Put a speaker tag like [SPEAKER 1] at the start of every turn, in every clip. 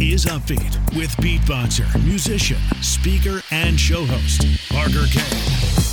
[SPEAKER 1] is Upbeat with beatboxer, musician, speaker, and show host, Parker Kane.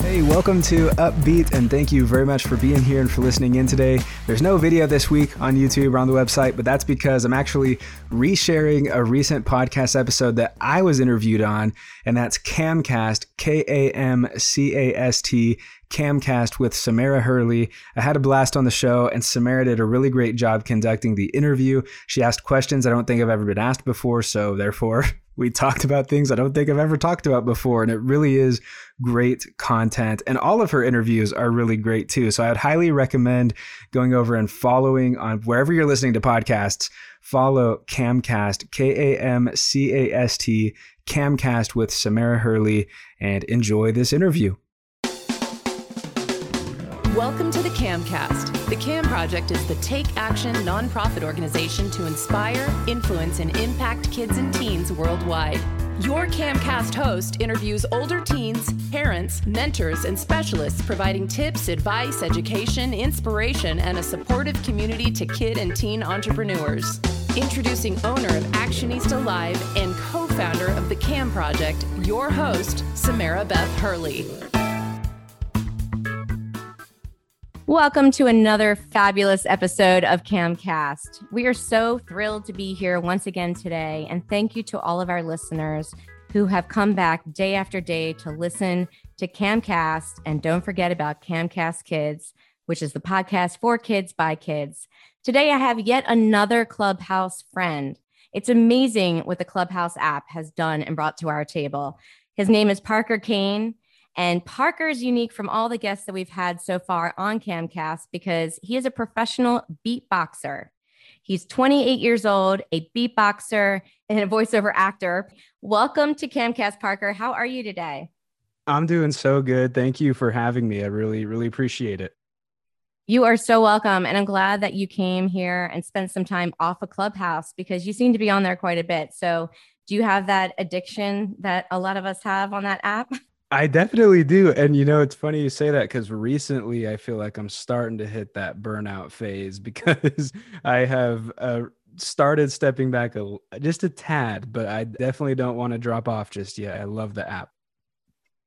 [SPEAKER 2] Hey, welcome to Upbeat, and thank you very much for being here and for listening in today. There's no video this week on YouTube or on the website, but that's because I'm actually resharing a recent podcast episode that I was interviewed on, and that's KAMcast, K A M C A S T, KAMcast with Samara Hurley. I had a blast on the show, and Samara did a really great job conducting the interview. She asked questions I don't think I've ever been asked before, so therefore, we talked about things I don't think I've ever talked about before, and it really is great content. And all of her interviews are really great too. So I would highly recommend going over and following on wherever you're listening to podcasts. Follow KAMcast, K A M C A S T, KAMcast with Samara Hurley, and enjoy this interview.
[SPEAKER 3] Welcome to the KAMcast. The KAM Project is the Take Action nonprofit organization to inspire, influence, and impact kids and teens worldwide. Your KAMcast host interviews older teens, parents, mentors, and specialists providing tips, advice, education, inspiration, and a supportive community to kid and teen entrepreneurs. Introducing owner of Actionista Live and co founder of the KAM Project, your host, Samara Beth Hurley.
[SPEAKER 4] Welcome to another fabulous episode of KAMcast. We are so thrilled to be here once again today. And thank you to all of our listeners who have come back day after day to listen to KAMcast. And don't forget about KAMcast Kids, which is the podcast for kids by kids. Today, I have yet another Clubhouse friend. It's amazing what the Clubhouse app has done and brought to our table. His name is Parker Kane. And Parker is unique from all the guests that we've had so far on KAMcast because he is a professional beatboxer. He's 28 years old, a beatboxer, and a voiceover actor. Welcome to KAMcast, Parker. How are you today?
[SPEAKER 2] I'm doing so good. Thank you for having me. I really, really appreciate it.
[SPEAKER 4] You are so welcome. And I'm glad that you came here and spent some time off a of clubhouse because you seem to be on there quite a bit. So, do you have that addiction that a lot of us have on that app?
[SPEAKER 2] I definitely do. And you know, it's funny you say that because recently I feel like I'm starting to hit that burnout phase because I have uh, started stepping back a, just a tad, but I definitely don't want to drop off just yet. I love the app.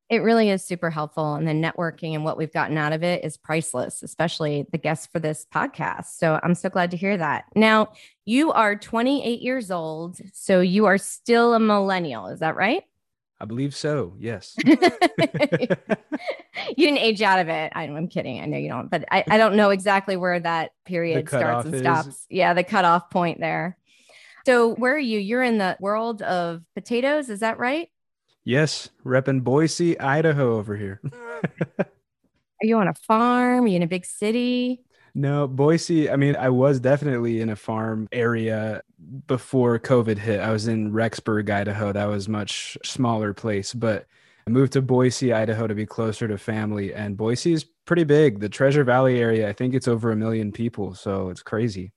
[SPEAKER 4] It really is super helpful. And the networking and what we've gotten out of it is priceless, especially the guests for this podcast. So I'm so glad to hear that. Now, you are 28 years old. So you are still a millennial. Is that right?
[SPEAKER 2] I believe so. Yes.
[SPEAKER 4] you didn't age out of it. I, am kidding. I know you don't, but I, I don't know exactly where that period starts and stops. Is. Yeah, the cutoff point there. So, where are you? You're in the world of potatoes. Is that right?
[SPEAKER 2] Yes. Repping Boise, Idaho over here.
[SPEAKER 4] are you on a farm? Are you in a big city?
[SPEAKER 2] No, Boise. I mean, I was definitely in a farm area before COVID hit. I was in Rexburg, Idaho. That was much smaller place, but I moved to Boise, Idaho to be closer to family. And Boise is pretty big. The Treasure Valley area, I think it's over a million people. So it's crazy.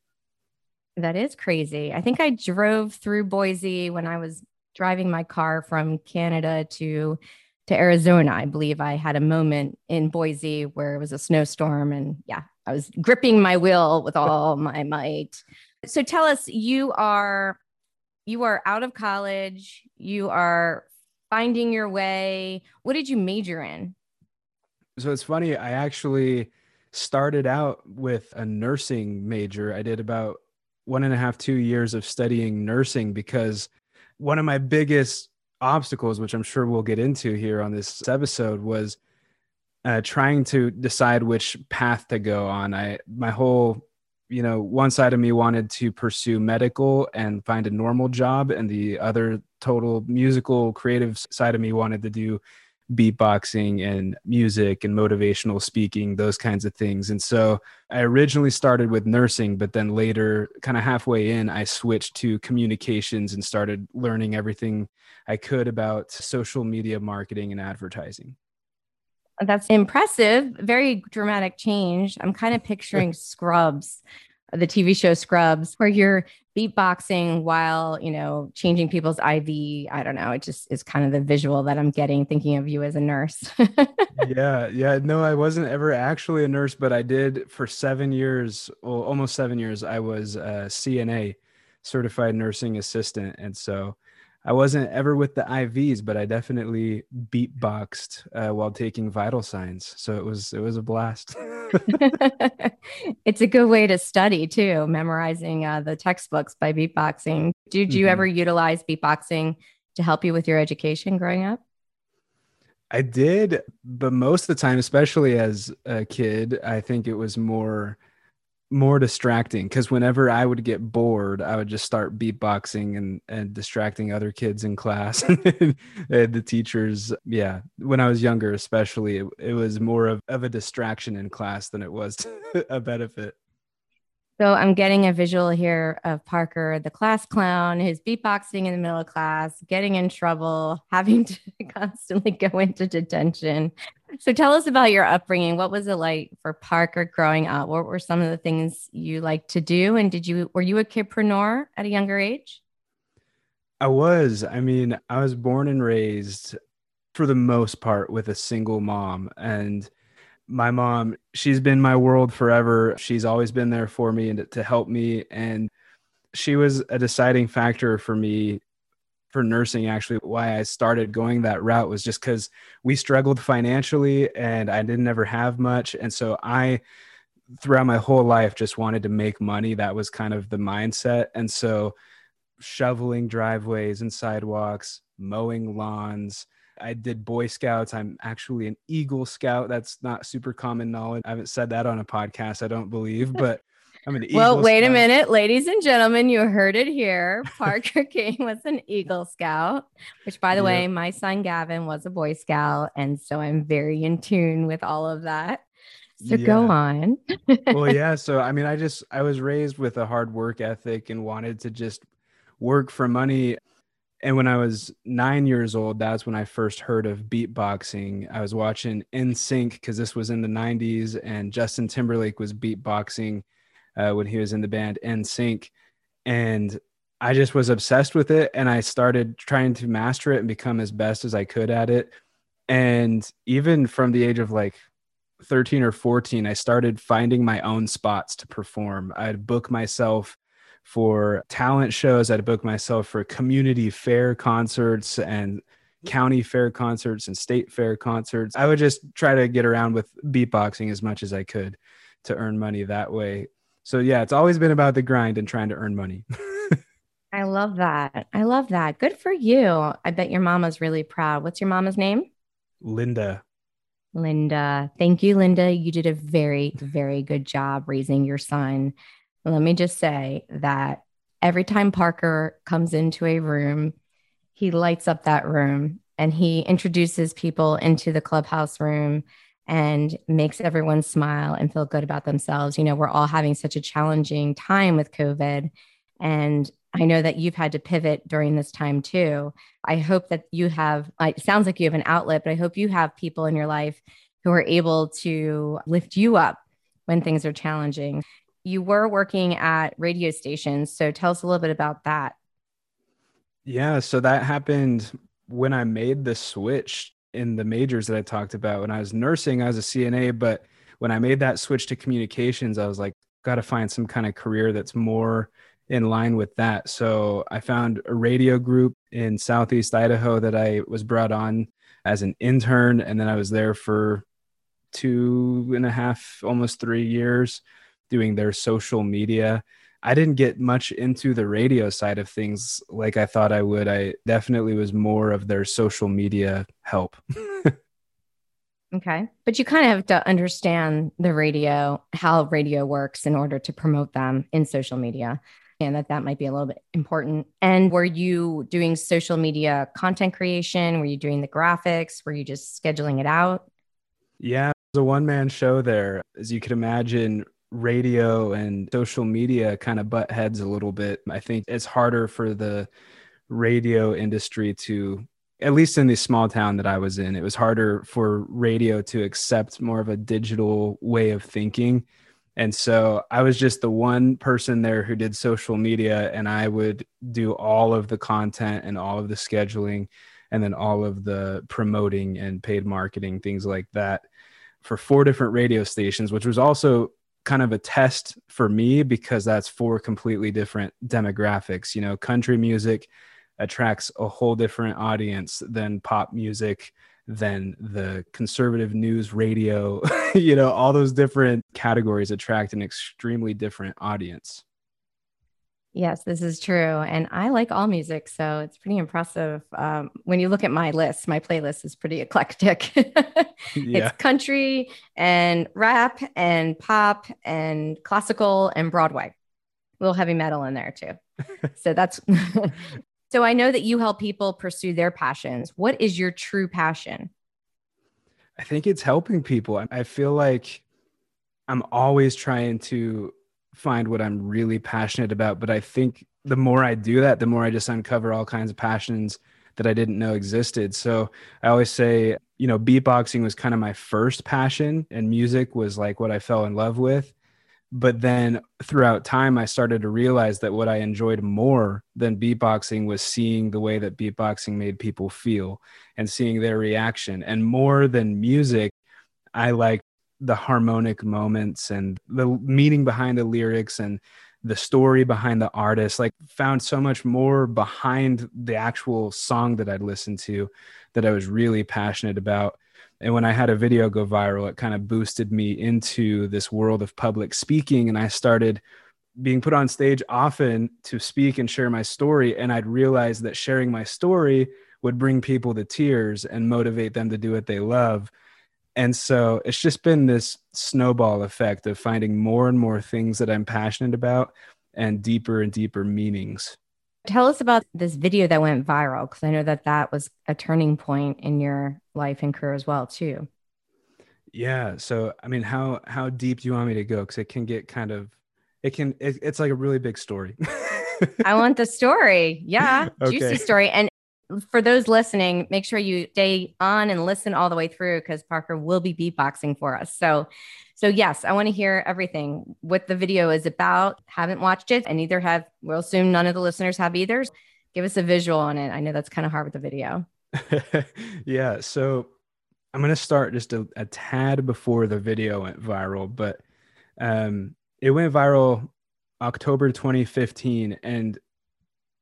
[SPEAKER 4] That is crazy. I think I drove through Boise when I was driving my car from Canada to to Arizona. I believe I had a moment in Boise where it was a snowstorm and yeah, I was gripping my wheel with all my might. So tell us, you are you are out of college, you are finding your way. What did you major in?
[SPEAKER 2] So it's funny, I actually started out with a nursing major. I did about one and a half, two years of studying nursing because one of my biggest obstacles, which I'm sure we'll get into here on this episode, was uh, trying to decide which path to go on. I my whole you know one side of me wanted to pursue medical and find a normal job and the other total musical creative side of me wanted to do beatboxing and music and motivational speaking those kinds of things and so i originally started with nursing but then later kind of halfway in i switched to communications and started learning everything i could about social media marketing and advertising
[SPEAKER 4] that's impressive. Very dramatic change. I'm kind of picturing Scrubs, the TV show Scrubs, where you're beatboxing while, you know, changing people's IV. I don't know. It just is kind of the visual that I'm getting thinking of you as a nurse.
[SPEAKER 2] yeah. Yeah. No, I wasn't ever actually a nurse, but I did for seven years, well, almost seven years, I was a CNA, certified nursing assistant. And so I wasn't ever with the IVs, but I definitely beatboxed uh, while taking vital signs. So it was it was a blast.
[SPEAKER 4] it's a good way to study too, memorizing uh, the textbooks by beatboxing. Did you mm-hmm. ever utilize beatboxing to help you with your education growing up?
[SPEAKER 2] I did, but most of the time, especially as a kid, I think it was more more distracting because whenever I would get bored, I would just start beatboxing and, and distracting other kids in class and the teachers. Yeah. When I was younger, especially, it, it was more of, of a distraction in class than it was a benefit.
[SPEAKER 4] So I'm getting a visual here of Parker, the class clown, his beatboxing in the middle of class, getting in trouble, having to constantly go into detention. So tell us about your upbringing. What was it like for Parker growing up? What were some of the things you liked to do? And did you were you a kidpreneur at a younger age?
[SPEAKER 2] I was. I mean, I was born and raised for the most part with a single mom and my mom, she's been my world forever. She's always been there for me and to help me. And she was a deciding factor for me for nursing actually why i started going that route was just because we struggled financially and i didn't ever have much and so i throughout my whole life just wanted to make money that was kind of the mindset and so shoveling driveways and sidewalks mowing lawns I did Boy Scouts. I'm actually an Eagle Scout. That's not super common knowledge. I haven't said that on a podcast, I don't believe, but I'm an Eagle
[SPEAKER 4] Well, wait
[SPEAKER 2] Scout.
[SPEAKER 4] a minute, ladies and gentlemen, you heard it here. Parker Kane was an Eagle Scout, which by the yep. way, my son Gavin was a Boy Scout. And so I'm very in tune with all of that. So yeah. go on.
[SPEAKER 2] well, yeah. So, I mean, I just, I was raised with a hard work ethic and wanted to just work for money and when I was nine years old, that's when I first heard of beatboxing. I was watching NSYNC because this was in the 90s, and Justin Timberlake was beatboxing uh, when he was in the band NSYNC. And I just was obsessed with it. And I started trying to master it and become as best as I could at it. And even from the age of like 13 or 14, I started finding my own spots to perform. I'd book myself for talent shows. I'd book myself for community fair concerts and county fair concerts and state fair concerts. I would just try to get around with beatboxing as much as I could to earn money that way. So yeah, it's always been about the grind and trying to earn money.
[SPEAKER 4] I love that. I love that. Good for you. I bet your mama's really proud. What's your mama's name?
[SPEAKER 2] Linda.
[SPEAKER 4] Linda. Thank you, Linda. You did a very, very good job raising your son let me just say that every time Parker comes into a room, he lights up that room and he introduces people into the clubhouse room and makes everyone smile and feel good about themselves. You know, we're all having such a challenging time with COVID. And I know that you've had to pivot during this time too. I hope that you have, it sounds like you have an outlet, but I hope you have people in your life who are able to lift you up when things are challenging you were working at radio stations. So tell us a little bit about that.
[SPEAKER 2] Yeah. So that happened when I made the switch in the majors that I talked about. When I was nursing, I was a CNA, but when I made that switch to communications, I was like, got to find some kind of career that's more in line with that. So I found a radio group in Southeast Idaho that I was brought on as an intern. And then I was there for two and a half, almost three years doing their social media. I didn't get much into the radio side of things like I thought I would. I definitely was more of their social media help.
[SPEAKER 4] okay. But you kind of have to understand the radio, how radio works in order to promote them in social media. And that that might be a little bit important. And were you doing social media content creation? Were you doing the graphics? Were you just scheduling it out?
[SPEAKER 2] Yeah, it was a one man show there. As you can imagine, radio and social media kind of butt heads a little bit. I think it's harder for the radio industry to at least in the small town that I was in, it was harder for radio to accept more of a digital way of thinking. And so I was just the one person there who did social media, and I would do all of the content and all of the scheduling and then all of the promoting and paid marketing, things like that for four different radio stations, which was also kind of a test for me because that's four completely different demographics. You know, country music attracts a whole different audience than pop music than the conservative news radio you know all those different categories attract an extremely different audience
[SPEAKER 4] yes this is true and i like all music so it's pretty impressive um, when you look at my list my playlist is pretty eclectic yeah. it's country and rap and pop and classical and broadway a little heavy metal in there too so that's So I know that you help people pursue their passions. What is your true passion?
[SPEAKER 2] I think it's helping people. I feel like I'm always trying to find what I'm really passionate about. But I think the more I do that, the more I just uncover all kinds of passions that I didn't know existed. So I always say, you know, beatboxing was kind of my first passion, and music was like what I fell in love with but then throughout time i started to realize that what i enjoyed more than beatboxing was seeing the way that beatboxing made people feel and seeing their reaction and more than music i like the harmonic moments and the meaning behind the lyrics and the story behind the artist like found so much more behind the actual song that i'd listened to that i was really passionate about and when I had a video go viral, it kind of boosted me into this world of public speaking. And I started being put on stage often to speak and share my story. And I'd realized that sharing my story would bring people to tears and motivate them to do what they love. And so it's just been this snowball effect of finding more and more things that I'm passionate about and deeper and deeper meanings.
[SPEAKER 4] Tell us about this video that went viral because I know that that was a turning point in your life and career as well too.
[SPEAKER 2] Yeah. So I mean, how how deep do you want me to go? Because it can get kind of, it can it, it's like a really big story.
[SPEAKER 4] I want the story. Yeah, okay. juicy story. And for those listening, make sure you stay on and listen all the way through because Parker will be beatboxing for us. So so yes, I want to hear everything. What the video is about. Haven't watched it, and neither have. We'll assume none of the listeners have either. Give us a visual on it. I know that's kind of hard with the video.
[SPEAKER 2] yeah. So I'm going to start just a, a, tad before the video went viral, but um, it went viral October 2015, and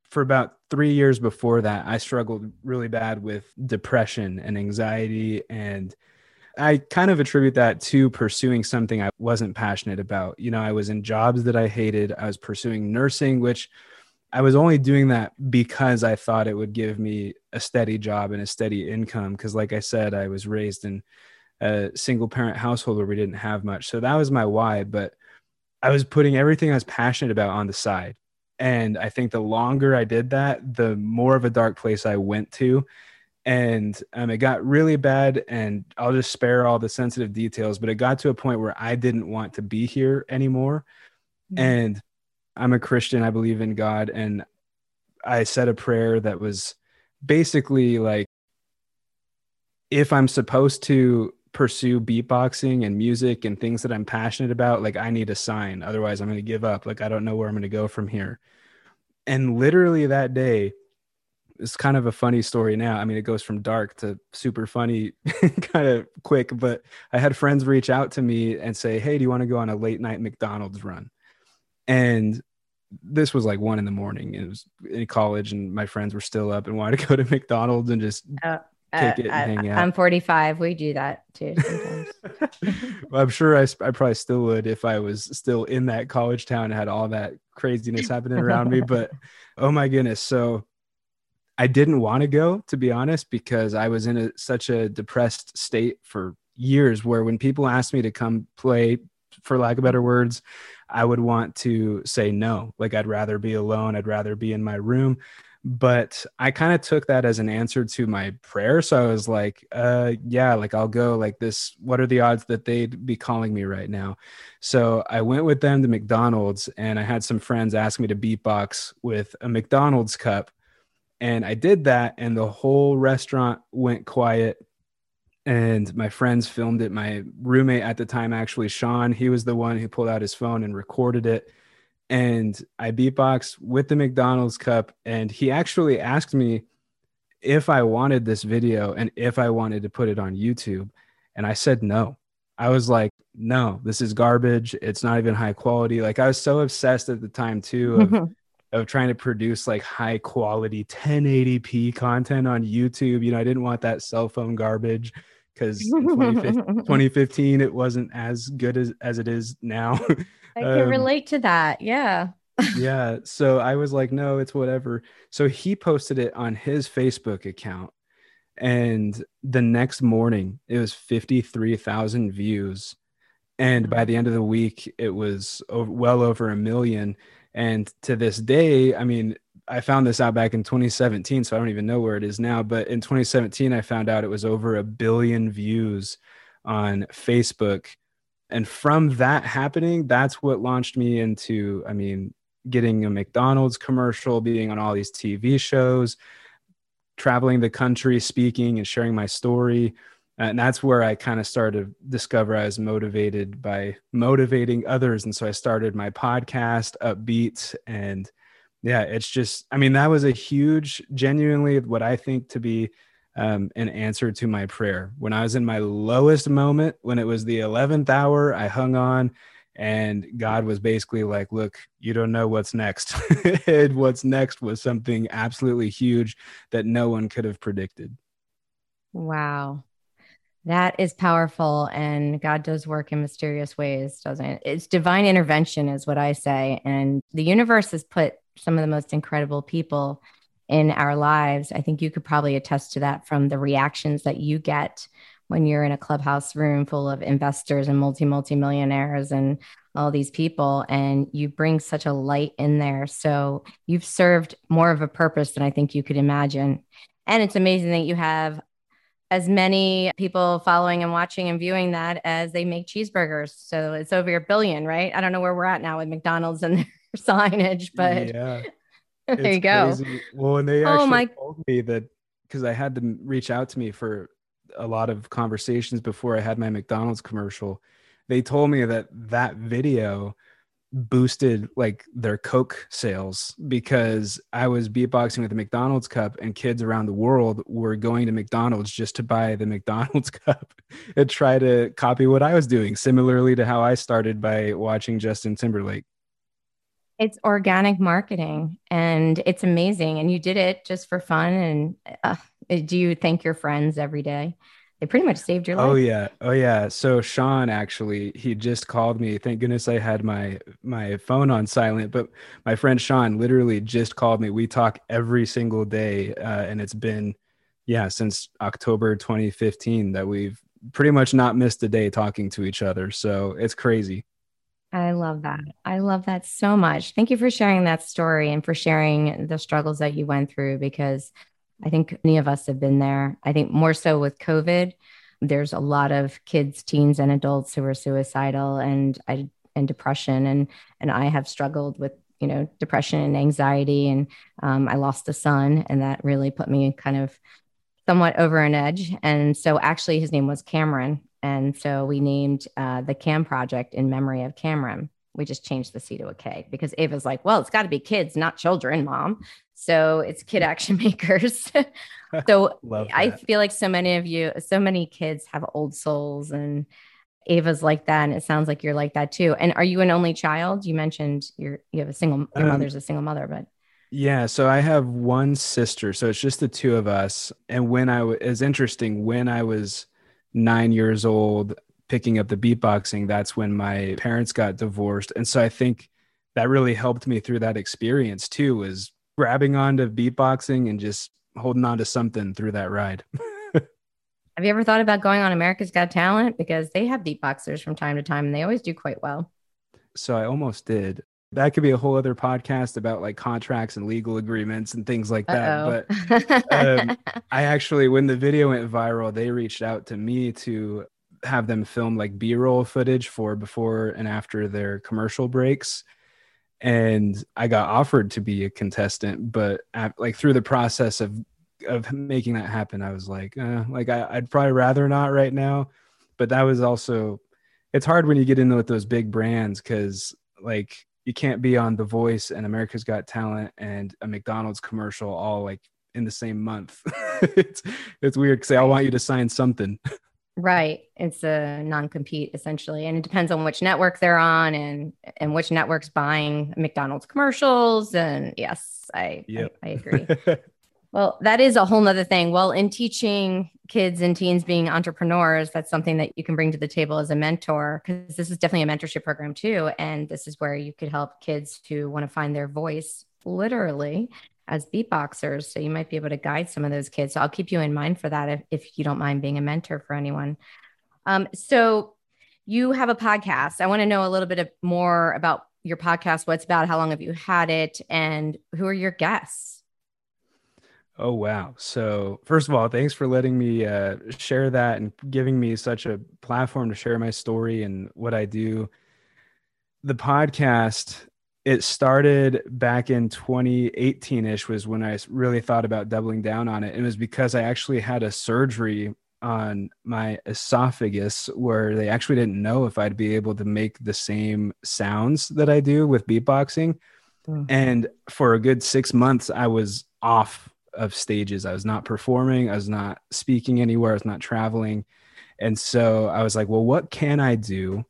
[SPEAKER 2] for about three years before that, I struggled really bad with depression and anxiety and I kind of attribute that to pursuing something I wasn't passionate about. You know, I was in jobs that I hated. I was pursuing nursing, which I was only doing that because I thought it would give me a steady job and a steady income. Because, like I said, I was raised in a single parent household where we didn't have much. So that was my why. But I was putting everything I was passionate about on the side. And I think the longer I did that, the more of a dark place I went to and um, it got really bad and i'll just spare all the sensitive details but it got to a point where i didn't want to be here anymore mm-hmm. and i'm a christian i believe in god and i said a prayer that was basically like if i'm supposed to pursue beatboxing and music and things that i'm passionate about like i need a sign otherwise i'm going to give up like i don't know where i'm going to go from here and literally that day it's kind of a funny story now. I mean, it goes from dark to super funny kind of quick, but I had friends reach out to me and say, Hey, do you want to go on a late night McDonald's run? And this was like one in the morning. It was in college, and my friends were still up and wanted to go to McDonald's and just uh, uh, it and hang out.
[SPEAKER 4] I'm 45. We do that too sometimes.
[SPEAKER 2] well, I'm sure I, I probably still would if I was still in that college town and had all that craziness happening around me. But oh my goodness. So I didn't want to go, to be honest, because I was in a, such a depressed state for years where when people asked me to come play, for lack of better words, I would want to say no. Like I'd rather be alone, I'd rather be in my room. But I kind of took that as an answer to my prayer. So I was like, uh, yeah, like I'll go like this. What are the odds that they'd be calling me right now? So I went with them to McDonald's and I had some friends ask me to beatbox with a McDonald's cup and I did that, and the whole restaurant went quiet. And my friends filmed it. My roommate at the time, actually, Sean, he was the one who pulled out his phone and recorded it. And I beatbox with the McDonald's cup. And he actually asked me if I wanted this video and if I wanted to put it on YouTube. And I said no. I was like, no, this is garbage. It's not even high quality. Like I was so obsessed at the time too of, of trying to produce like high quality 1080p content on YouTube. You know, I didn't want that cell phone garbage because 2015, it wasn't as good as, as it is now.
[SPEAKER 4] I can um, relate to that. Yeah.
[SPEAKER 2] yeah. So I was like, no, it's whatever. So he posted it on his Facebook account. And the next morning, it was 53,000 views. And by the end of the week, it was over, well over a million. And to this day, I mean, I found this out back in 2017, so I don't even know where it is now. But in 2017, I found out it was over a billion views on Facebook. And from that happening, that's what launched me into, I mean, getting a McDonald's commercial, being on all these TV shows, traveling the country, speaking and sharing my story. And that's where I kind of started to discover I was motivated by motivating others. And so I started my podcast, Upbeat. And yeah, it's just, I mean, that was a huge, genuinely what I think to be um, an answer to my prayer. When I was in my lowest moment, when it was the 11th hour, I hung on and God was basically like, "Look, you don't know what's next." and what's next was something absolutely huge that no one could have predicted.
[SPEAKER 4] Wow. That is powerful and God does work in mysterious ways, doesn't it? It's divine intervention is what I say and the universe has put some of the most incredible people in our lives. I think you could probably attest to that from the reactions that you get when you're in a clubhouse room full of investors and multi multi millionaires and all these people and you bring such a light in there so you've served more of a purpose than i think you could imagine and it's amazing that you have as many people following and watching and viewing that as they make cheeseburgers so it's over a billion right i don't know where we're at now with mcdonald's and their signage but yeah there you go
[SPEAKER 2] crazy. well and they oh actually oh my- told me that because i had them reach out to me for a lot of conversations before I had my McDonald's commercial. They told me that that video boosted like their Coke sales because I was beatboxing with the McDonald's cup and kids around the world were going to McDonald's just to buy the McDonald's cup and try to copy what I was doing, similarly to how I started by watching Justin Timberlake.
[SPEAKER 4] It's organic marketing and it's amazing. And you did it just for fun. And uh, do you thank your friends every day? They pretty much saved your oh, life.
[SPEAKER 2] Oh yeah. Oh yeah. So Sean actually, he just called me. Thank goodness I had my my phone on silent, but my friend Sean literally just called me. We talk every single day uh, and it's been yeah, since October 2015 that we've pretty much not missed a day talking to each other. So it's crazy.
[SPEAKER 4] I love that. I love that so much. Thank you for sharing that story and for sharing the struggles that you went through because I think many of us have been there. I think more so with COVID, there's a lot of kids, teens, and adults who are suicidal and and depression, and and I have struggled with you know depression and anxiety, and um, I lost a son, and that really put me kind of somewhat over an edge. And so actually, his name was Cameron, and so we named uh, the KAM Project in memory of Cameron. We just changed the C to a K because Ava's like, well, it's got to be kids, not children, mom. So it's Kid Action Makers. so I feel like so many of you, so many kids have old souls and Ava's like that. And it sounds like you're like that too. And are you an only child? You mentioned you're, you have a single, your um, mother's a single mother, but.
[SPEAKER 2] Yeah, so I have one sister, so it's just the two of us. And when I was, it's interesting, when I was nine years old picking up the beatboxing that's when my parents got divorced and so i think that really helped me through that experience too was grabbing onto beatboxing and just holding on to something through that ride
[SPEAKER 4] have you ever thought about going on america's got talent because they have beatboxers from time to time and they always do quite well
[SPEAKER 2] so i almost did that could be a whole other podcast about like contracts and legal agreements and things like that. Uh-oh. But um, I actually, when the video went viral, they reached out to me to have them film like b-roll footage for before and after their commercial breaks and i got offered to be a contestant but at, like through the process of of making that happen, I was like, uh, like I, I'd probably rather not right now. But that was also, it's hard when you get into with those big brands because like you can't be on The Voice and America's Got Talent and a McDonald's commercial all like in the same month. it's it's weird because all want you to sign something.
[SPEAKER 4] Right. It's a non-compete essentially. And it depends on which network they're on and and which network's buying McDonald's commercials. And yes, I yep. I, I agree. well, that is a whole nother thing. Well, in teaching kids and teens being entrepreneurs, that's something that you can bring to the table as a mentor, because this is definitely a mentorship program too. And this is where you could help kids to want to find their voice literally as beatboxers. So you might be able to guide some of those kids. So I'll keep you in mind for that if, if you don't mind being a mentor for anyone. Um, so you have a podcast. I want to know a little bit more about your podcast, what's about, how long have you had it, and who are your guests?
[SPEAKER 2] Oh wow! So first of all, thanks for letting me uh, share that and giving me such a platform to share my story and what I do. The podcast it started back in 2018ish was when I really thought about doubling down on it. It was because I actually had a surgery on my esophagus where they actually didn't know if I'd be able to make the same sounds that I do with beatboxing. Mm. And for a good 6 months I was off of stages. I was not performing, I was not speaking anywhere, I was not traveling. And so I was like, well, what can I do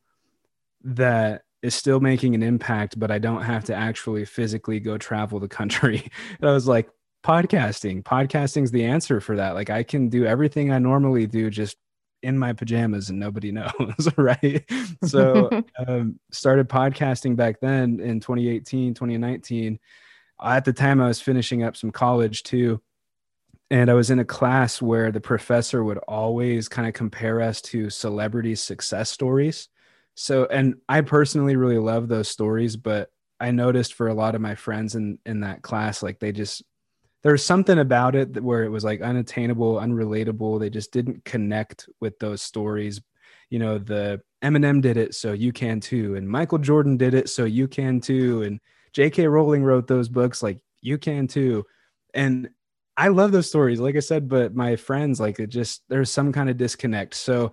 [SPEAKER 2] that is still making an impact, but I don't have to actually physically go travel the country. and I was like, podcasting, podcasting's the answer for that. Like I can do everything I normally do just in my pajamas and nobody knows, right? So um, started podcasting back then in 2018, 2019. At the time I was finishing up some college too. And I was in a class where the professor would always kind of compare us to celebrity success stories so and i personally really love those stories but i noticed for a lot of my friends in in that class like they just there was something about it where it was like unattainable unrelatable. They just didn't connect with those stories. You know the eminem did it so you can too and michael jordan did it so you can too and jk rowling wrote those books like you can too. And i love those stories like i said but my friends like it just there's some kind of disconnect. So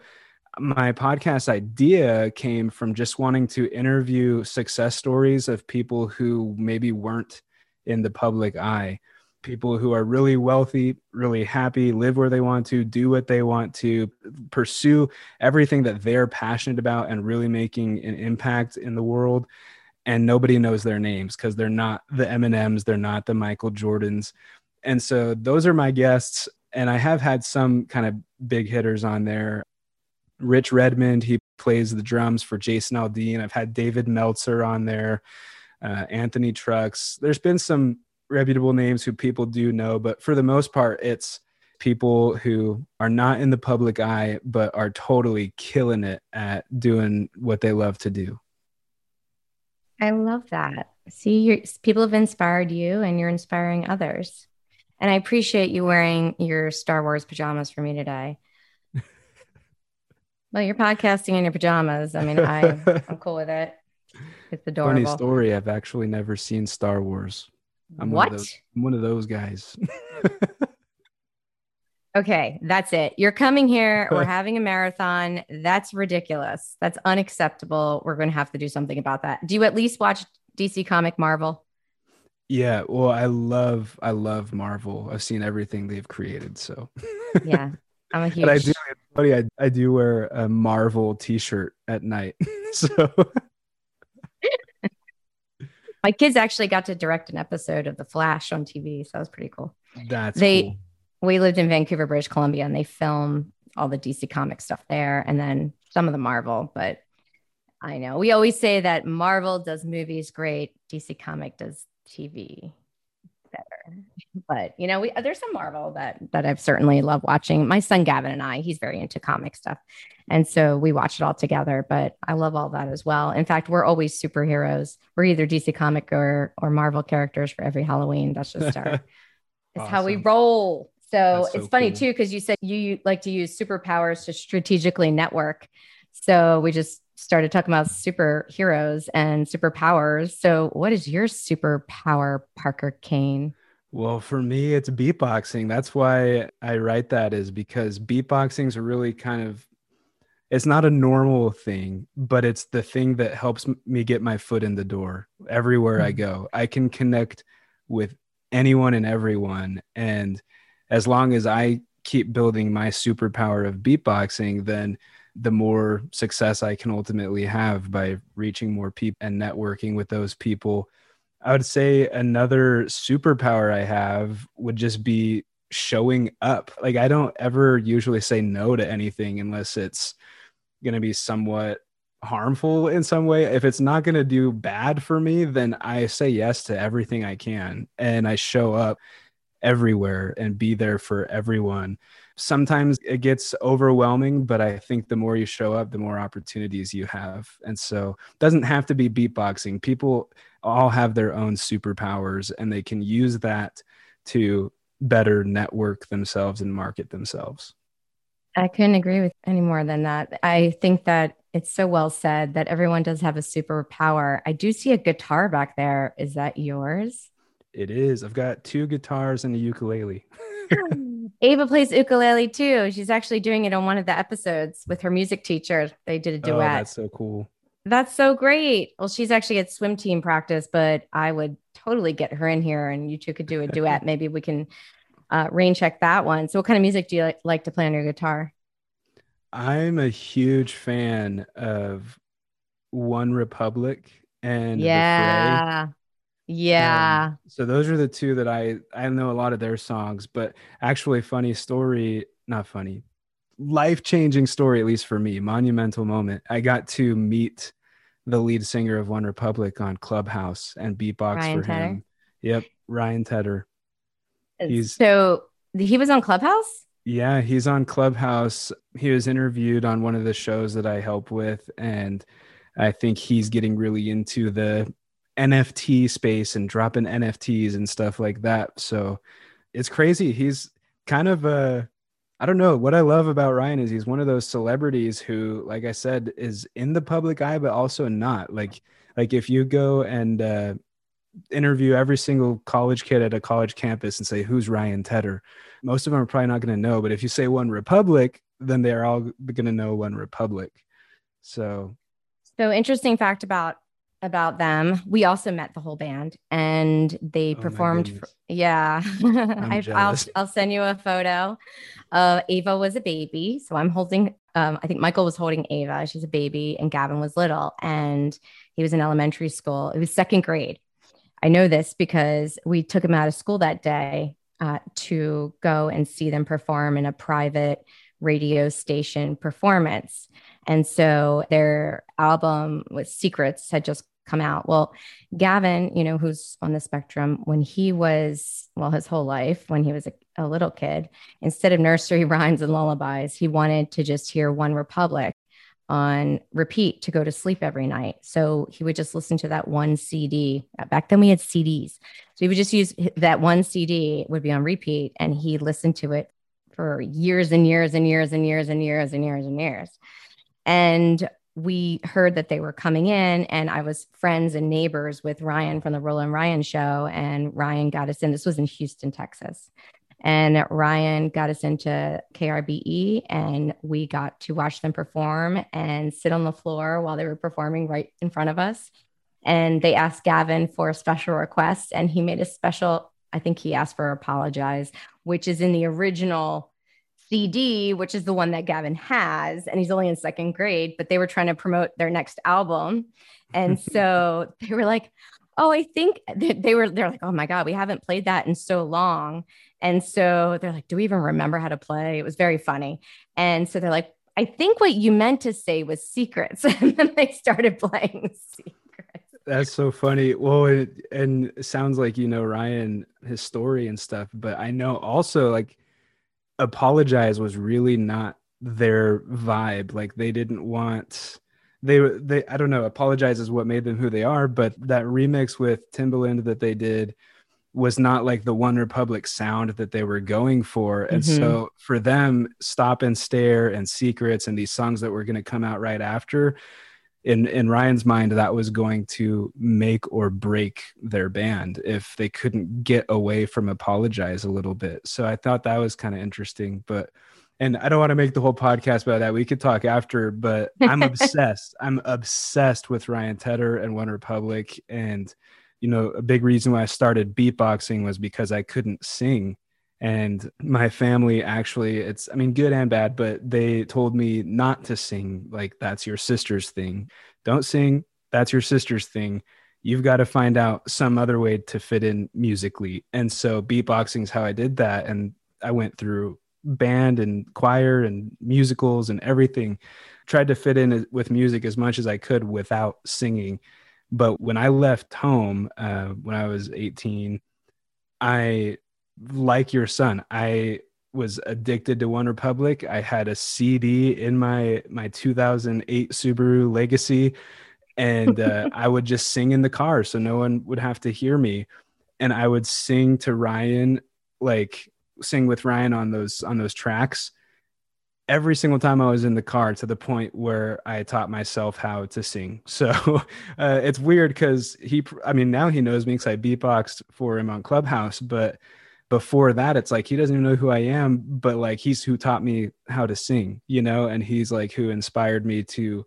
[SPEAKER 2] my podcast idea came from just wanting to interview success stories of people who maybe weren't in the public eye. People who are really wealthy really happy live where they want to do what they want to pursue everything that they're passionate about and really making an impact in the world. And nobody knows their names because they're not the Eminems they're not the michael jordans. And so those are my guests. And i have had some kind of big hitters on there Rich Redmond, he plays the drums for Jason Aldean. I've had David Meltzer on there, uh, Anthony Trucks. There's been some reputable names who people do know, but for the most part, it's people who are not in the public eye, but are totally killing it at doing what they love to do.
[SPEAKER 4] I love that. See, people have inspired you and you're inspiring others. And I appreciate you wearing your Star Wars pajamas for me today. Well, you're podcasting in your pajamas. I mean, I, I'm cool with it. It's adorable.
[SPEAKER 2] Funny story. I've actually never seen Star Wars.
[SPEAKER 4] I'm what?
[SPEAKER 2] One of those, I'm one of those guys.
[SPEAKER 4] okay, that's it. You're coming here. We're having a marathon. That's ridiculous. That's unacceptable. We're going to have to do something about that. Do you at least watch DC Comic Marvel?
[SPEAKER 2] Yeah, well, I love I love Marvel. I've seen everything they've created, so
[SPEAKER 4] yeah, I'm a huge. And
[SPEAKER 2] I do. funny. I, I do wear a Marvel T-shirt at night. so
[SPEAKER 4] my kids actually got to direct an episode of The Flash on TV, so that was pretty cool.
[SPEAKER 2] That's
[SPEAKER 4] they.
[SPEAKER 2] Cool.
[SPEAKER 4] We lived in Vancouver, British Columbia, and they film all the DC comic stuff there, and then some of the Marvel. But I know we always say that Marvel does movies great, DC comic does TV better. But you know, we there's some Marvel that that I've certainly loved watching. My son Gavin and I, he's very into comic stuff. And so we watch it all together, but I love all that as well. In fact, we're always superheroes. We're either DC comic or or Marvel characters for every Halloween. That's just our it's awesome. how we roll. So, so it's funny cool. too, because you said you like to use superpowers to strategically network. So we just started talking about superheroes and superpowers. So, what is your superpower, Parker Kane?
[SPEAKER 2] Well, for me, it's beatboxing. That's why I write that is because beatboxing is really kind of it's not a normal thing, but it's the thing that helps me get my foot in the door everywhere. I hmm. go. I can connect with anyone and everyone. And as long as I keep building my superpower of beatboxing, then the more success I can ultimately have by reaching more people and networking with those people. I would say another superpower I have would just be showing up. Like, I don't ever usually say no to anything unless it's going to be somewhat harmful in some way. If it's not going to do bad for me, then I say yes to everything I can and I show up everywhere and be there for everyone. Sometimes it gets overwhelming, but I think the more you show up, the more opportunities you have. And so it doesn't have to be beatboxing. People all have their own superpowers and they can use that to better network themselves and market themselves.
[SPEAKER 4] I couldn't agree with any more than that. I think that it's so well said that everyone does have a superpower. I do see a guitar back there. Is that yours?
[SPEAKER 2] It is. I've got two guitars and a ukulele.
[SPEAKER 4] Ava plays ukulele too. She's actually doing it on one of the episodes with her music teacher. They did a duet. Oh,
[SPEAKER 2] that's so cool.
[SPEAKER 4] That's so great. Well, she's actually at swim team practice, but I would totally get her in here and you two could do a duet. Maybe we can uh, rain check that one. So, what kind of music do you like, like to play on your guitar?
[SPEAKER 2] I'm a huge fan of OneRepublic and
[SPEAKER 4] yeah, yeah.
[SPEAKER 2] Um, so those are the two that I I know a lot of their songs, but actually, funny story, not funny, life changing story at least for me, monumental moment. I got to meet the lead singer of OneRepublic on Clubhouse and beatbox Ryan for Tedder. him. Yep, Ryan Tedder.
[SPEAKER 4] He's so he was on Clubhouse.
[SPEAKER 2] Yeah, he's on Clubhouse. He was interviewed on one of the shows that I help with, and I think he's getting really into the NFT space and dropping NFTs and stuff like that. So it's crazy. He's kind of a I don't know. What I love about Ryan is he's one of those celebrities who, like I said, is in the public eye, but also not. Like, like if you go and uh, interview every single college kid at a college campus and say, "Who's Ryan Tedder?" Most of them are probably not going to know. But if you say OneRepublic, then they're all going to know OneRepublic. So,
[SPEAKER 4] so interesting fact about about them. We also met the whole band, and they oh performed. For, yeah, I, will I'll send you a photo. Uh, Ava was a baby, so I'm holding. Um, I think Michael was holding Ava. She's a baby, and Gavin was little, and he was in elementary school. It was second grade, I know this because we took him out of school that day uh, to go and see them perform in a private radio station performance. And so their album with Secrets had just come out. Well, Gavin, you know, who's on the spectrum, when he was, well, his whole life, when he was a, a little kid, instead of nursery rhymes and lullabies, he wanted to just hear OneRepublic on repeat to go to sleep every night. So he would just listen to that one CD. Back then we had CDs. So he would just use that one CD would be on repeat and he listened to it for years and years and years and years and years and years and years. And we heard that they were coming in and I was friends and neighbors with Ryan from the Roula and Ryan show and Ryan got us in. This was in Houston, Texas. And Ryan got us into KRBE, and we got to watch them perform and sit on the floor while they were performing right in front of us. And they asked Gavin for a special request, and he made a special, I think he asked for Apologize, which is in the original CD, which is the one that Gavin has. And he's only in second grade, but they were trying to promote their next album. And so they were like, oh, I think they were, they're like, oh my God, we haven't played that in so long. And so they're like, do we even remember how to play? It was very funny. And so they're like, I think what you meant to say was secrets. and then they started playing secrets.
[SPEAKER 2] That's so funny. Well, it, and it sounds like you know Ryan, his story and stuff, but I know also like apologize was really not their vibe. Like they didn't want they they I don't know, apologize is what made them who they are, but that remix with Timbaland that they did was not like the OneRepublic sound that they were going for. And mm-hmm. so for them, Stop and Stare and Secrets and these songs that were going to come out right after, in in Ryan's mind that was going to make or break their band if they couldn't get away from apologize a little bit. So I thought that was kind of interesting, but and I don't want to make the whole podcast about that. We could talk after, but I'm obsessed. I'm obsessed with Ryan Tedder and OneRepublic and you know, a big reason why I started beatboxing was because I couldn't sing and my family actually it's i mean good and bad but they told me not to sing like that's your sister's thing. Don't sing that's your sister's thing. You've got to find out some other way to fit in musically. And so beatboxing is how i did that and i went through band and choir and musicals and everything. Tried to fit in with music as much as i could without singing. But when i left home uh, when i was 18 i like your son, I was addicted to OneRepublic. I had a CD in my my 2008 Subaru Legacy, and uh, I would just sing in the car, so no one would have to hear me. And I would sing to Ryan, like sing with Ryan on those on those tracks every single time I was in the car to the point where I taught myself how to sing. So uh, it's weird because he, I mean, now he knows me because I beatboxed for him on Clubhouse, but before that it's like he doesn't even know who i am but like he's who taught me how to sing you know and he's like who inspired me to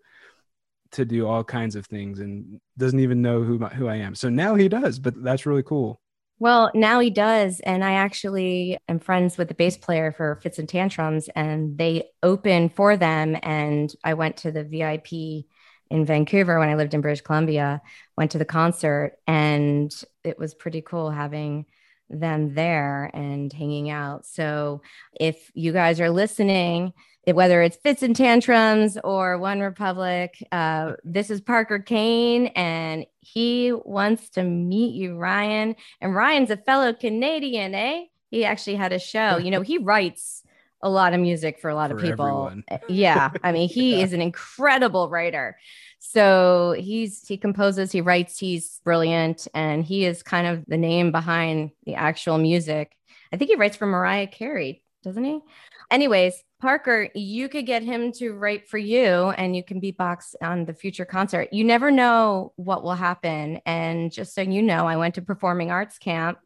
[SPEAKER 2] to do all kinds of things and doesn't even know who my, who i am so now he does but that's really cool
[SPEAKER 4] well, now he does. And I actually am friends with the bass player for Fitz and Tantrums, and they open for them. And I went to the VIP in Vancouver when I lived in British Columbia, went to the concert, and it was pretty cool having them there and hanging out. So if you guys are listening, whether it's Fitz and Tantrums or OneRepublic, uh, this is Parker Kane, and he wants to meet you, Ryan. And Ryan's a fellow Canadian, eh? He actually had a show. You know, he writes a lot of music for a lot for of people. Everyone. Yeah. I mean, he yeah. is an incredible writer. So he's he composes, he writes, he's brilliant, and he is kind of the name behind the actual music. I think he writes for Mariah Carey, doesn't he? Anyways, Parker, you could get him to write for you and you can beatbox on the future concert. You never know what will happen. And just so you know, I went to performing arts camp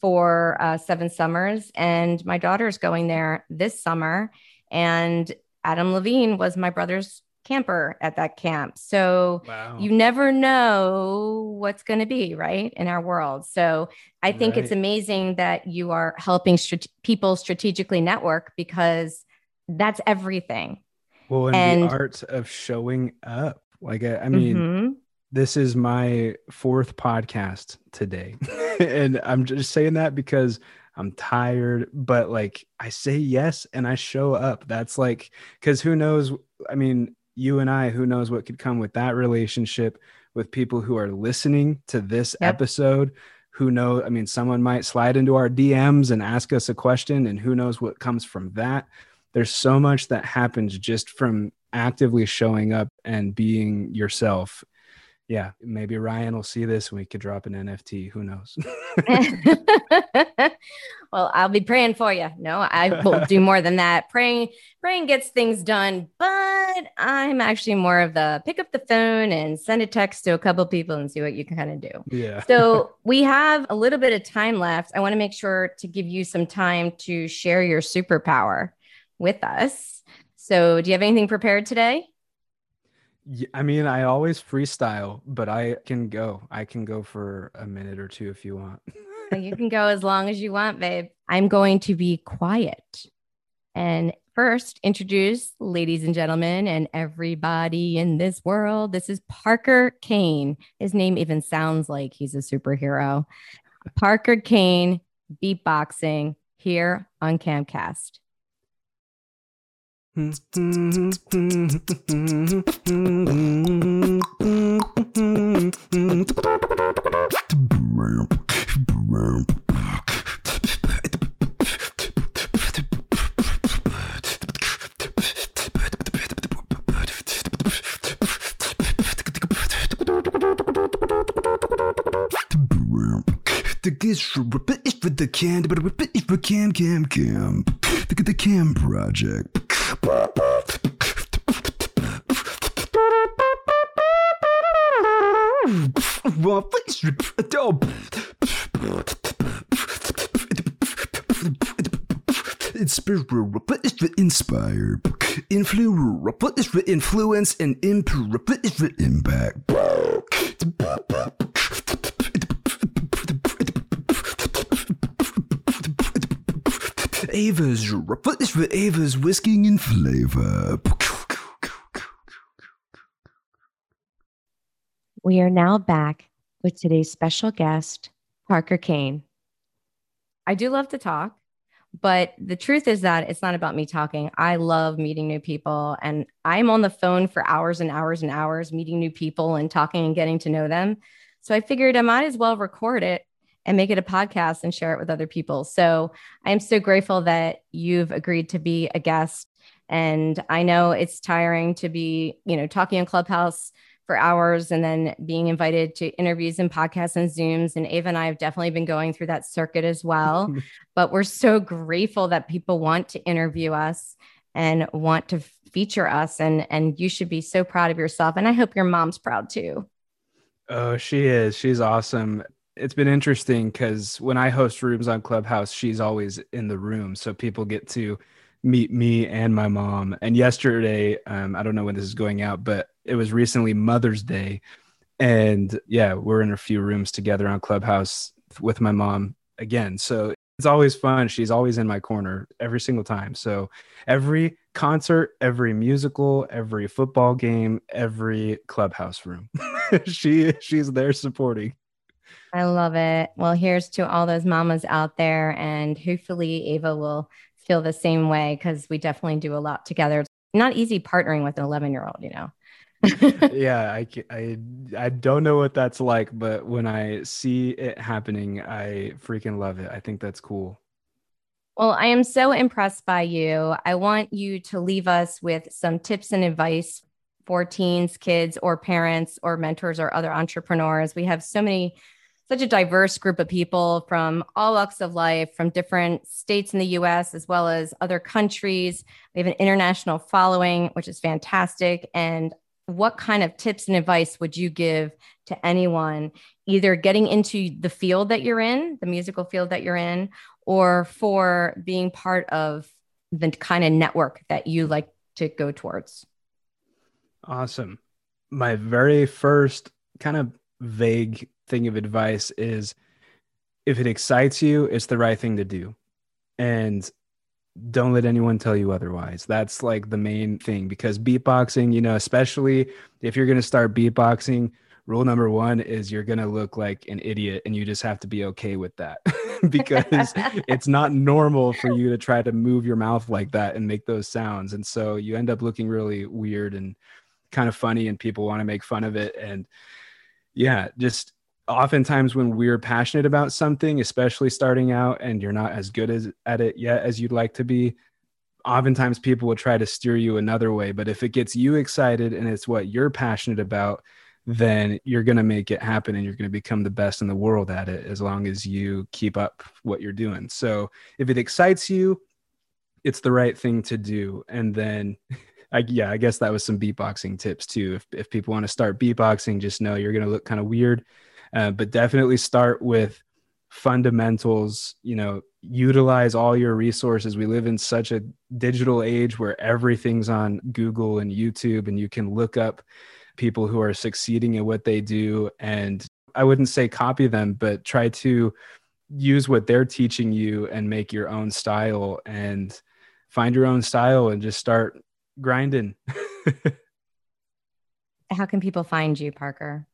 [SPEAKER 4] for uh, seven summers, and my daughter's going there this summer. And Adam Levine was my brother's camper at that camp. So wow. you never know what's going to be right in our world. So I think right. it's amazing that you are helping strate- people strategically network because that's everything.
[SPEAKER 2] Well, and, and the art of showing up. Like, I, I mean, mm-hmm. this is my fourth podcast today. and I'm just saying that because I'm tired, but like I say yes and I show up. That's like, because who knows? I mean, you and I, who knows what could come with that relationship with people who are listening to this yep. episode. Who know? I mean, someone might slide into our DMs and ask us a question, and who knows what comes from that. There's so much that happens just from actively showing up and being yourself yeah, maybe Ryan will see this and we could drop an NFT. Who knows?
[SPEAKER 4] well, I'll be praying for you. No, I will do more than that. Praying, praying gets things done, but I'm actually more of the pick up the phone and send a text to a couple people and see what you can kind of do.
[SPEAKER 2] Yeah.
[SPEAKER 4] so we have a little bit of time left. I want to make sure to give you some time to share your superpower with us. So, do you have anything prepared today?
[SPEAKER 2] I mean, I always freestyle, but I can go. I can go for a minute or two if you want.
[SPEAKER 4] you can go as long as you want, babe. I'm going to be quiet. And first, introduce, ladies and gentlemen, and everybody in this world. This is Parker Kane. His name even sounds like he's a superhero. Parker Kane, beatboxing here on KAMcast. the can, but it's for cam cam cam. Look at the KAM Project.
[SPEAKER 2] inspire, influence, influence, and impact. Ava's Ava's whisking in flavor.
[SPEAKER 4] We are now back with today's special guest, Parker Kane. I do love to talk, but the truth is that it's not about me talking. I love meeting new people, and I'm on the phone for hours and hours and hours meeting new people and talking and getting to know them. So I figured I might as well record it and make it a podcast and share it with other people. So I am so grateful that you've agreed to be a guest. And I know it's tiring to be, you know, talking in Clubhouse for hours and then being invited to interviews and podcasts and Zooms. And Ava and I have definitely been going through that circuit as well. but we're so grateful that people want to interview us and want to feature us. And, and you should be so proud of yourself. And I hope your mom's proud too.
[SPEAKER 2] Oh, she is. She's awesome it's been interesting because when I host rooms on Clubhouse, she's always in the room, so people get to meet me and my mom. And yesterday, um, I don't know when this is going out, but it was recently Mother's Day, and yeah, we're in a few rooms together on Clubhouse with my mom again. So it's always fun. She's always in my corner every single time. So every concert, every musical, every football game, every clubhouse room, she she's there supporting.
[SPEAKER 4] I love it. Well, here's to all those mamas out there. And hopefully, Ava will feel the same way because we definitely do a lot together. It's not easy partnering with an 11 year old, you know.
[SPEAKER 2] yeah, I, I, I don't know what that's like, but when I see it happening, I freaking love it. I think that's cool.
[SPEAKER 4] Well, I am so impressed by you. I want you to leave us with some tips and advice for teens, kids, or parents, or mentors, or other entrepreneurs. We have so many such a diverse group of people from all walks of life, from different states in the US as well as other countries. We have an international following, which is fantastic. And what kind of tips and advice would you give to anyone either getting into the field that you're in, the musical field that you're in, or for being part of the kind of network that you like to go towards?
[SPEAKER 2] Awesome. My very first kind of vague thing of advice is if it excites you, it's the right thing to do. And don't let anyone tell you otherwise. That's like the main thing because beatboxing, you know, especially if you're going to start beatboxing, rule number one is you're going to look like an idiot and you just have to be okay with that because it's not normal for you to try to move your mouth like that and make those sounds. And so you end up looking really weird and kind of funny and people want to make fun of it. And yeah, just oftentimes when we're passionate about something, especially starting out and you're not as good as, at it yet as you'd like to be, oftentimes people will try to steer you another way. But if it gets you excited and it's what you're passionate about, then you're going to make it happen and you're going to become the best in the world at it as long as you keep up what you're doing. So if it excites you, it's the right thing to do. And then I, yeah, I guess that was some beatboxing tips too. If, if people want to start beatboxing, just know you're going to look kind of weird uh, but definitely start with fundamentals you know utilize all your resources. We live in such a digital age where everything's on google and youtube and you can look up people who are succeeding at what they do. And i wouldn't say copy them but try to use what they're teaching you and make your own style and find your own style and just start grinding.
[SPEAKER 4] How can people find you parker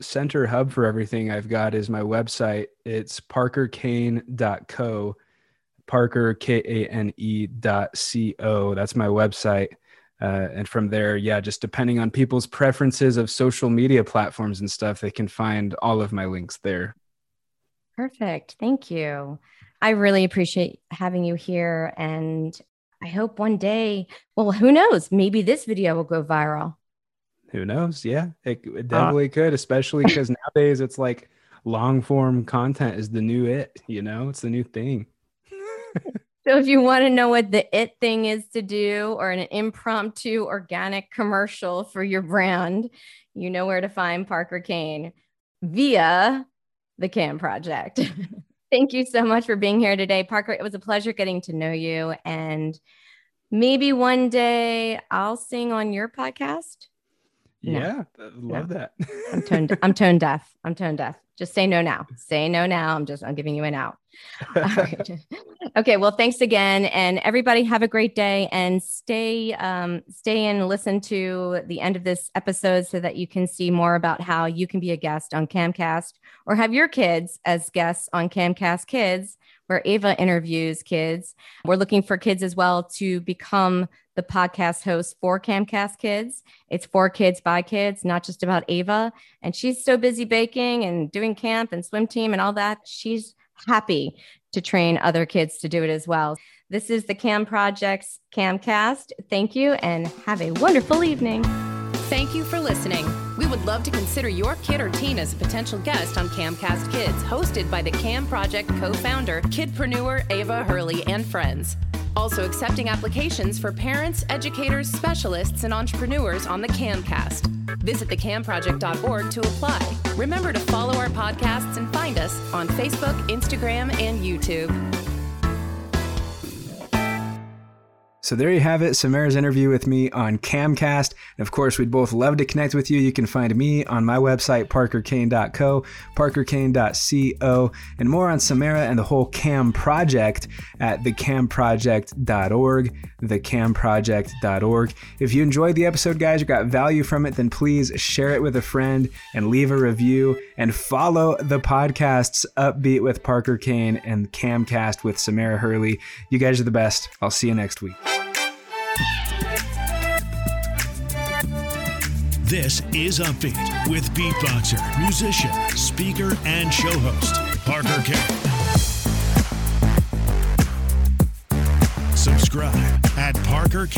[SPEAKER 2] center hub for everything I've got is my website. It's parkerkane.co, parker, K A N E dot C O. That's my website. Uh, and from there, yeah, just depending on people's preferences of social media platforms and stuff, they can find all of my links there.
[SPEAKER 4] Perfect. Thank you. I really appreciate having you here. And I hope one day, well, who knows, maybe this video will go viral.
[SPEAKER 2] Who knows? Yeah, it, it uh, definitely uh, could, especially because nowadays it's like long form content is the new it, you know, it's the new thing.
[SPEAKER 4] so if you want to know what the it thing is to do or an impromptu organic commercial for your brand, you know where to find Parker Kane. via the KAM Project. Thank you so much for being here today, Parker. It was a pleasure getting to know you. And maybe one day I'll sing on your podcast.
[SPEAKER 2] Yeah, love no. that.
[SPEAKER 4] I'm tone I'm tone deaf. I'm tone deaf. Just say no now. Say no now. I'm just I'm giving you an out. okay. Well, thanks again, and everybody have a great day, and stay um, stay and listen to the end of this episode so that you can see more about how you can be a guest on KAMcast or have your kids as guests on KAMcast Kids, where Ava interviews kids. We're looking for kids as well to become the podcast host for KAMcast Kids. It's for kids by kids, not just about Ava. And she's so busy baking and doing camp and swim team and all that. She's happy to train other kids to do it as well. This is the KAM Project's KAMcast. Thank you and have a wonderful evening.
[SPEAKER 3] Thank you for listening. We would love to consider your kid or teen as a potential guest on KAMcast Kids, hosted by the KAM Project co founder, kidpreneur Ava Hurley, and friends. Also accepting applications for parents, educators, specialists, and entrepreneurs on the KAMcast. Visit thecamproject.org to apply. Remember to follow our podcasts and find us on Facebook, Instagram, and YouTube.
[SPEAKER 2] So there you have it, Samara's interview with me on KAMcast. And of course, we'd both love to connect with you. You can find me on my website, parkerkane.co, parkerkane.co, and more on Samara and the whole KAM Project at thecamproject.org, thecamproject.org. If you enjoyed the episode, guys, you got value from it, then please share it with a friend and leave a review and follow the podcasts Upbeat with Parker Kane and KAMcast with Samara Hurley. You guys are the best. I'll see you next week.
[SPEAKER 1] This is Upbeat with beatboxer, musician, speaker, and show host, Parker K. Subscribe at parkerk.co.